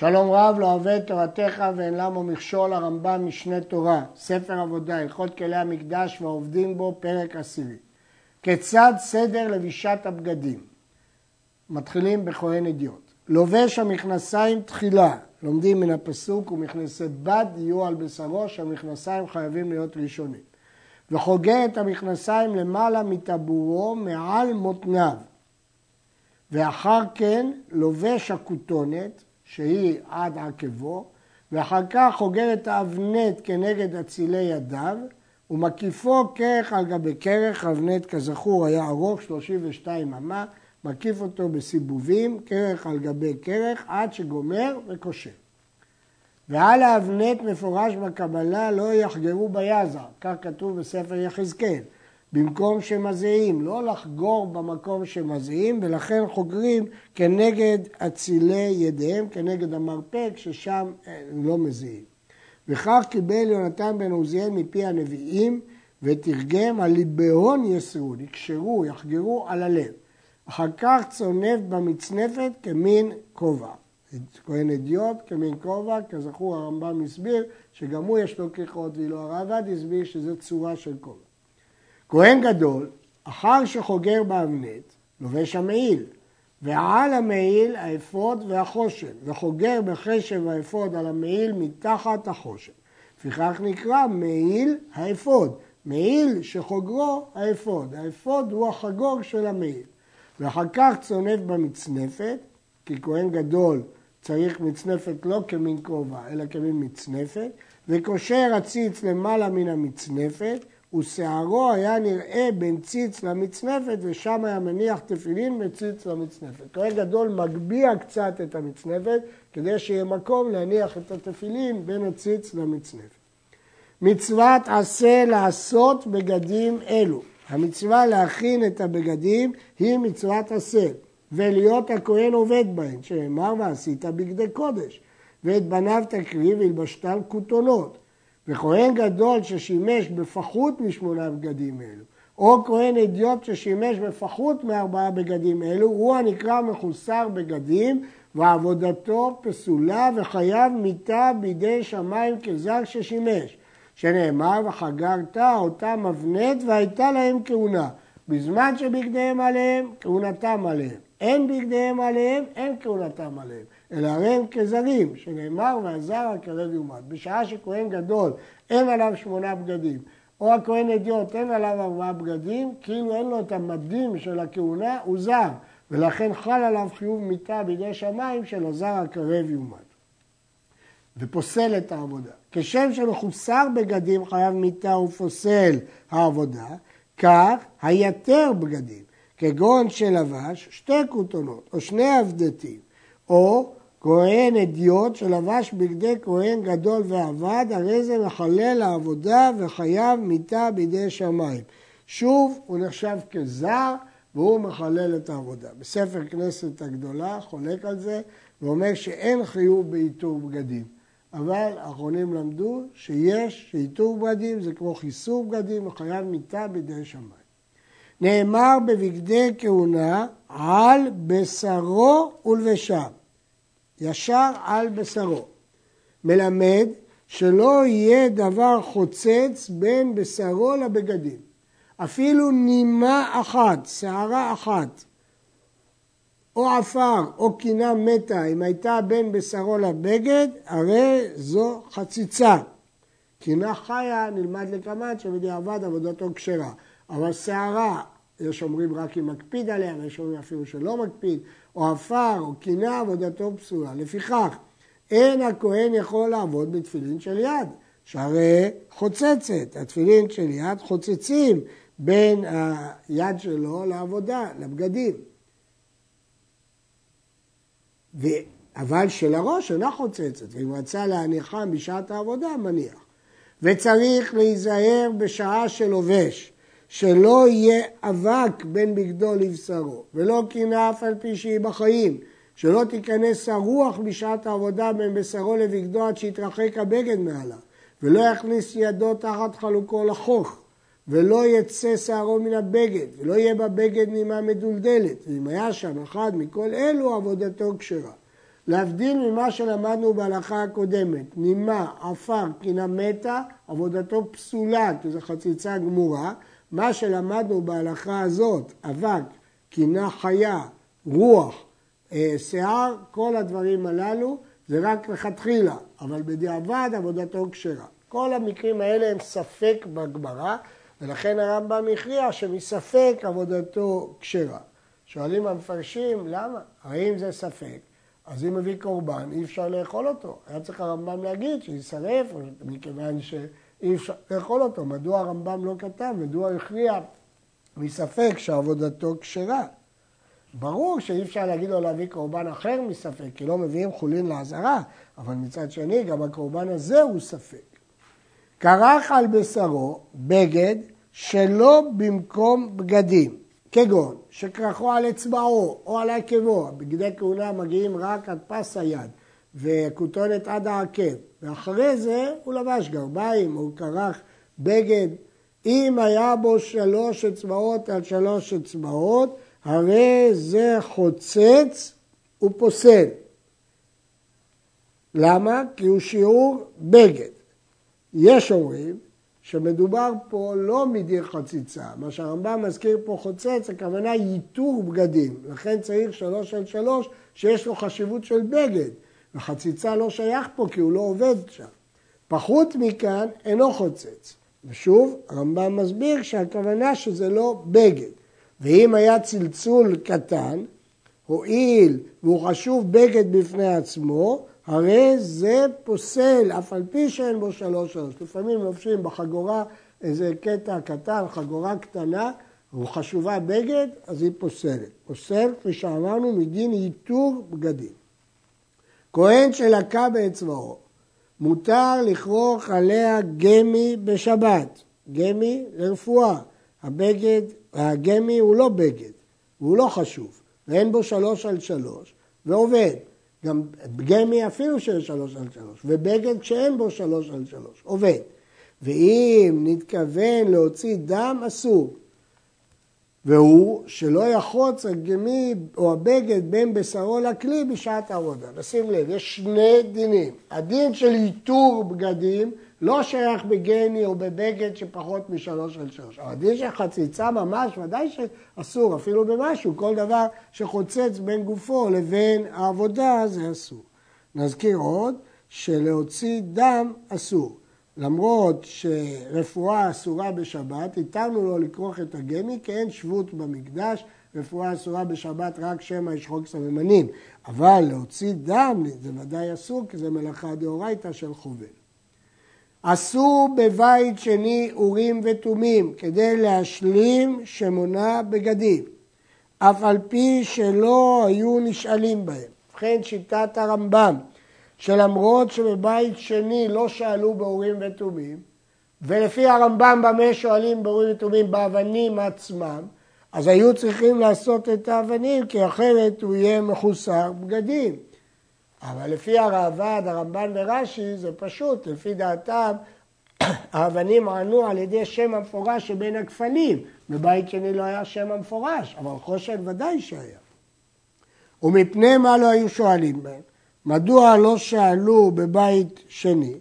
שלום רב לא אוהב תורתך ואין למה מכשול הרמב"ם משנה תורה, ספר עבודה, הלכות כלי המקדש והעובדים בו, פרק עשירי. כיצד סדר לבישת הבגדים? מתחילים בכהן אדיוט. לובש המכנסיים תחילה, לומדים מן הפסוק ומכנסי בד יהיו על בשרו שהמכנסיים חייבים להיות ראשונים. וחוגר את המכנסיים למעלה מטבורו מעל מותניו. ואחר כן לובש הכותונת שהיא עד עקבו, ואחר כך חוגר את האבנט כנגד אצילי ידיו, ומקיפו כרך על גבי כרך, אבנט כזכור היה ארוך 32 אמה, מקיף אותו בסיבובים, כרך על גבי כרך, עד שגומר וקושר. ועל האבנט מפורש בקבלה לא יחגרו ביזר, כך כתוב בספר יחזקאל. במקום שמזיעים, לא לחגור במקום שמזיעים, ולכן חוגרים כנגד אצילי ידיהם, כנגד המרפק, ששם הם לא מזיעים. וכך קיבל יונתן בן עוזיאל מפי הנביאים, ותרגם על ליבהון יסרו, יקשרו, יחגרו על הלב. אחר כך צונף במצנפת כמין כובע. כהן אדיוט כמין כובע, כזכור הרמב"ם הסביר שגם הוא יש לו כריכות ואילו הרעב"ד הסביר שזה צורה של כובע. כהן גדול, אחר שחוגר באבנט, לובש המעיל, ועל המעיל האפוד והחושן, וחוגר בחשב האפוד על המעיל מתחת החושן. לפיכך נקרא מעיל האפוד, מעיל שחוגרו האפוד. האפוד הוא החגור של המעיל. ואחר כך צונף במצנפת, כי כהן גדול צריך מצנפת לא כמין כובע, אלא כמין מצנפת, וקושר הציץ למעלה מן המצנפת, ושערו היה נראה בין ציץ למצנפת, ושם היה מניח תפילין וציץ למצנפת. כהן גדול מגביה קצת את המצנפת, כדי שיהיה מקום להניח את התפילין בין הציץ למצנפת. מצוות עשה לעשות בגדים אלו. המצווה להכין את הבגדים היא מצוות עשה, ולהיות הכהן עובד בהן, שנאמר ועשית בגדי קודש, ואת בניו תקריב וילבשתן כותונות. וכהן גדול ששימש בפחות משמונה בגדים אלו, או כהן אדיוט ששימש בפחות מארבעה בגדים אלו, הוא הנקרא מחוסר בגדים ועבודתו פסולה וחייב מיתה בידי שמיים כזר ששימש, שנאמר וחגרת אותם אבנט והייתה להם כהונה, בזמן שבגדיהם עליהם, כהונתם עליהם. אין בגדיהם עליהם, אין כהונתם עליהם. אלא הרי הם כזרים, שנאמר והזר הקרב יומת. בשעה שכהן גדול אין עליו שמונה בגדים, או הכהן אדיוט אין עליו ארבעה בגדים, כאילו אין לו את המדים של הכהונה, הוא זר, ולכן חל עליו חיוב מיתה בידי שמיים של הזר הקרב יומת. ופוסל את העבודה. כשם שמחוסר בגדים חייב מיתה ופוסל העבודה, כך היתר בגדים, כגון שלבש שתי כותונות או שני אבדתים, או כהן אדיוט שלבש בגדי כהן גדול ועבד, הרי זה מחלל העבודה וחייב מיתה בידי שמיים. שוב, הוא נחשב כזר והוא מחלל את העבודה. בספר כנסת הגדולה חולק על זה ואומר שאין חיוב בעיטור בגדים. אבל האחרונים למדו שיש, שעיטור בגדים זה כמו חיסור בגדים וחייב מיתה בידי שמיים. נאמר בבגדי כהונה על בשרו ולבשם. ישר על בשרו. מלמד שלא יהיה דבר חוצץ בין בשרו לבגדים. אפילו נימה אחת, שערה אחת, או עפר או קינה מתה, אם הייתה בין בשרו לבגד, הרי זו חציצה. קינה חיה נלמד לקמץ שבדיעבד עבודתו כשרה. אבל שערה, יש אומרים רק אם מקפיד עליה, ויש אומרים אפילו שלא מקפיד, או עפר או קינה, עבודתו פסולה. לפיכך, אין הכהן יכול לעבוד בתפילין של יד, שהרי חוצצת. התפילין של יד חוצצים בין היד שלו לעבודה, לבגדים. ו... אבל של הראש אינה חוצצת, ואם רצה להניחם בשעת העבודה, מניח. וצריך להיזהר בשעה שלובש, שלא יהיה אבק בין בגדו לבשרו, ולא קינה אף על פי שהיא בחיים, שלא תיכנס הרוח בשעת העבודה בין בשרו לבגדו עד שיתרחק הבגד מעליו, ולא יכניס ידו תחת חלוקו לחוך, ולא יצא שערו מן הבגד, ולא יהיה בבגד נימה מדולדלת, ואם היה שם אחד מכל אלו עבודתו כשרה. להבדיל ממה שלמדנו בהלכה הקודמת, נימה, עפר, קינה מתה, עבודתו פסולה, כי זו חציצה גמורה. מה שלמדנו בהלכה הזאת, אבק, קינה חיה, רוח, אה, שיער, כל הדברים הללו זה רק לכתחילה, אבל בדיעבד עבודתו כשרה. כל המקרים האלה הם ספק בגמרא, ולכן הרמב"ם הכריע שמספק עבודתו כשרה. שואלים המפרשים, למה? הרי אם זה ספק, אז אם מביא קורבן, אי אפשר לאכול אותו. היה צריך הרמב"ם להגיד שישרף, מכיוון שאי אפשר לאכול אותו. מדוע הרמב"ם לא כתב? מדוע הכריע מספק שעבודתו כשרה? ברור שאי אפשר להגיד לו להביא קורבן אחר מספק, כי לא מביאים חולין לעזרה, אבל מצד שני גם הקורבן הזה הוא ספק. כרך על בשרו בגד שלא במקום בגדים, כגון שכרכו על אצבעו או על עקבו, בגדי כהונה מגיעים רק עד פס היד וכותונת עד העקב, ואחרי זה הוא לבש גרביים או כרך בגד. אם היה בו שלוש אצבעות על שלוש אצבעות, הרי זה חוצץ ופוסל. למה? כי הוא שיעור בגד. יש אומרים שמדובר פה לא מדיר חציצה, מה שהרמב"ם מזכיר פה חוצץ, הכוונה ייתור בגדים, לכן צריך שלוש על שלוש שיש לו חשיבות של בגד, וחציצה לא שייך פה כי הוא לא עובד שם. פחות מכאן אינו חוצץ. ושוב, הרמב"ם מסביר שהכוונה שזה לא בגד. ואם היה צלצול קטן, הואיל והוא חשוב בגד בפני עצמו, הרי זה פוסל, אף על פי שאין בו שלוש שלוש. לפעמים לובשים בחגורה איזה קטע קטן, חגורה קטנה, וחשובה בגד, אז היא פוסלת. פוסל, כפי שאמרנו, מדין ייתור בגדים. כהן שלקה באצבעו, מותר לכרוך עליה גמי בשבת. גמי לרפואה. הבגד, הגמי הוא לא בגד, הוא לא חשוב, ואין בו שלוש על שלוש, ועובד. גם גמי אפילו שיש שלוש על שלוש, ובגד שאין בו שלוש על שלוש, עובד. ואם נתכוון להוציא דם, אסור. והוא שלא יחוץ הגמי או הבגד בין בשרו לכלי בשעת העבודה. נשים לב, יש שני דינים. הדין של איתור בגדים לא שייך בגני או בבגד שפחות משלוש על שלוש. אבל הדין של חציצה ממש, ודאי שאסור, אפילו במשהו, כל דבר שחוצץ בין גופו לבין העבודה זה אסור. נזכיר עוד שלהוציא דם אסור. למרות שרפואה אסורה בשבת, התרנו לו לכרוך את הגמי כי אין שבות במקדש, רפואה אסורה בשבת רק שמא יש חוק סממנים. אבל להוציא דם זה ודאי אסור כי זה מלאכה דאורייתא של חובל. אסור בבית שני אורים ותומים כדי להשלים שמונה בגדים, אף על פי שלא היו נשאלים בהם. ובכן שיטת הרמב"ם, שלמרות שבבית שני לא שאלו באורים ותומים, ולפי הרמב"ם במה שואלים באורים ותומים? באבנים עצמם, אז היו צריכים לעשות את האבנים, כי אחרת הוא יהיה מחוסר בגדים. אבל לפי הראב"ד, הרמב"ן ורש"י, זה פשוט, לפי דעתם, האבנים ענו על ידי שם המפורש שבין הגפנים. בבית שני לא היה שם המפורש, אבל חושן ודאי שהיה. ומפני מה לא היו שואלים בהם? מדוע לא שאלו בבית שני?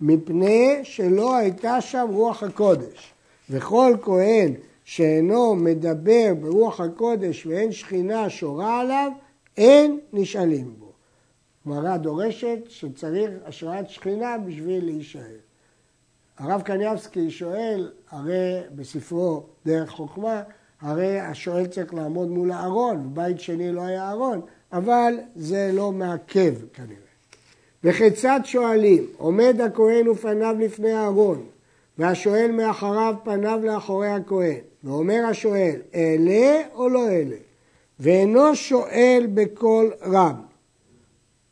מפני שלא הייתה שם רוח הקודש. וכל כהן שאינו מדבר ברוח הקודש ואין שכינה שורה עליו, אין נשאלים בו. גמרא דורשת שצריך השראת שכינה בשביל להישאל. הרב קניאבסקי שואל, הרי בספרו דרך חוכמה, הרי השואל צריך לעמוד מול הארון, בית שני לא היה ארון, אבל זה לא מעכב כנראה. וכיצד שואלים, עומד הכהן ופניו לפני הארון, והשואל מאחריו פניו לאחורי הכהן, ואומר השואל, אעלה או לא אעלה? ואינו שואל בקול רם,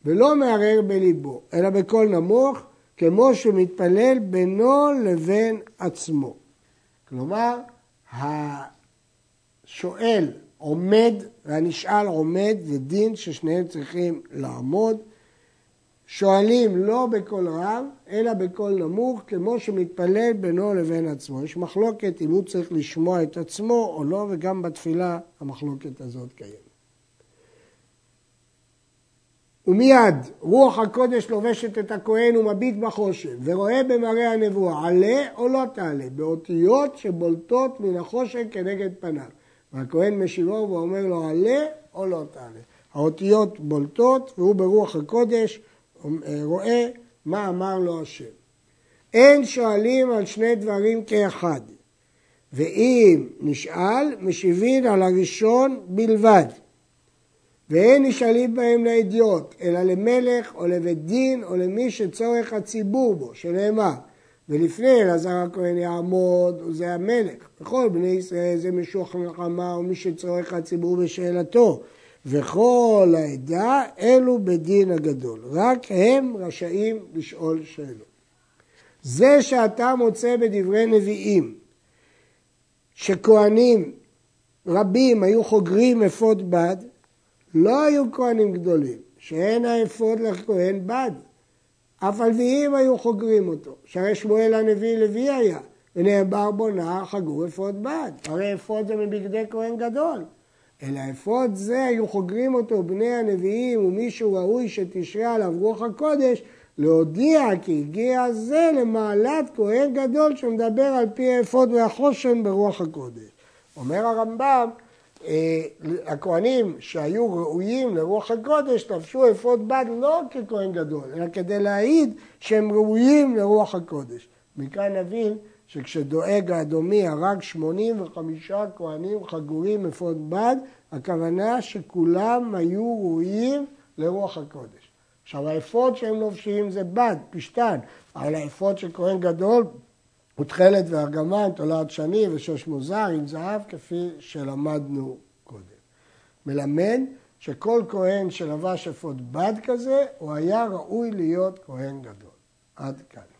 ולא מערער בליבו, אלא בקול נמוך, כמו שמתפלל בינו לבין עצמו. כלומר, השואל עומד והנשאל עומד, זה דין ששניהם צריכים לעמוד. שואלים לא בקול רב, אלא בקול נמוך, כמו שמתפלל בינו לבין עצמו. יש מחלוקת אם הוא צריך לשמוע את עצמו או לא, וגם בתפילה המחלוקת הזאת קיימת. ומיד רוח הקודש לובשת את הכהן ומביט בחושן ורואה במראה הנבואה עלה או לא תעלה באותיות שבולטות מן החושן כנגד פניו והכהן משיבו ואומר לו עלה או לא תעלה. האותיות בולטות והוא ברוח הקודש רואה מה אמר לו השם. אין שואלים על שני דברים כאחד ואם נשאל משיבים על הראשון בלבד ואין נשאלים בהם לאדיוט, אלא למלך או לבית דין או למי שצורך הציבור בו, שנאמר, ולפני אלעזר הכהן יעמוד, וזה המלך. וכל בני ישראל זה משוח מלחמה או מי שצורך הציבור בשאלתו. וכל העדה אלו בדין הגדול. רק הם רשאים לשאול שאלות. זה שאתה מוצא בדברי נביאים שכהנים רבים היו חוגרים אפוד בד, לא היו כהנים גדולים, שאין האפוד לכהן בד. אף הלוויים היו חוגרים אותו, שהרי שמואל הנביא לוי היה, ונאמר בו נער חגור אפוד בד. הרי אפוד זה מבגדי כהן גדול. אלא אפוד זה היו חוגרים אותו בני הנביאים ומי שהוא ראוי שתשרה עליו רוח הקודש להודיע כי הגיע זה למעלת כהן גדול שמדבר על פי האפוד והחושן ברוח הקודש. אומר הרמב"ם הכהנים שהיו ראויים לרוח הקודש לבשו אפוד בד לא ככהן גדול, אלא כדי להעיד שהם ראויים לרוח הקודש. מכאן נבין שכשדואג האדומי הרג 85 כהנים חגורים אפוד בד, הכוונה שכולם היו ראויים לרוח הקודש. עכשיו האפוד שהם לובשים זה בד, פשטן, אבל האפוד של כהן גדול ותכלת וארגמן, תולעת שני ושש מוזר עם זהב, כפי שלמדנו קודם. מלמד שכל כהן שלבש אפוד בד כזה, הוא היה ראוי להיות כהן גדול. עד כאן.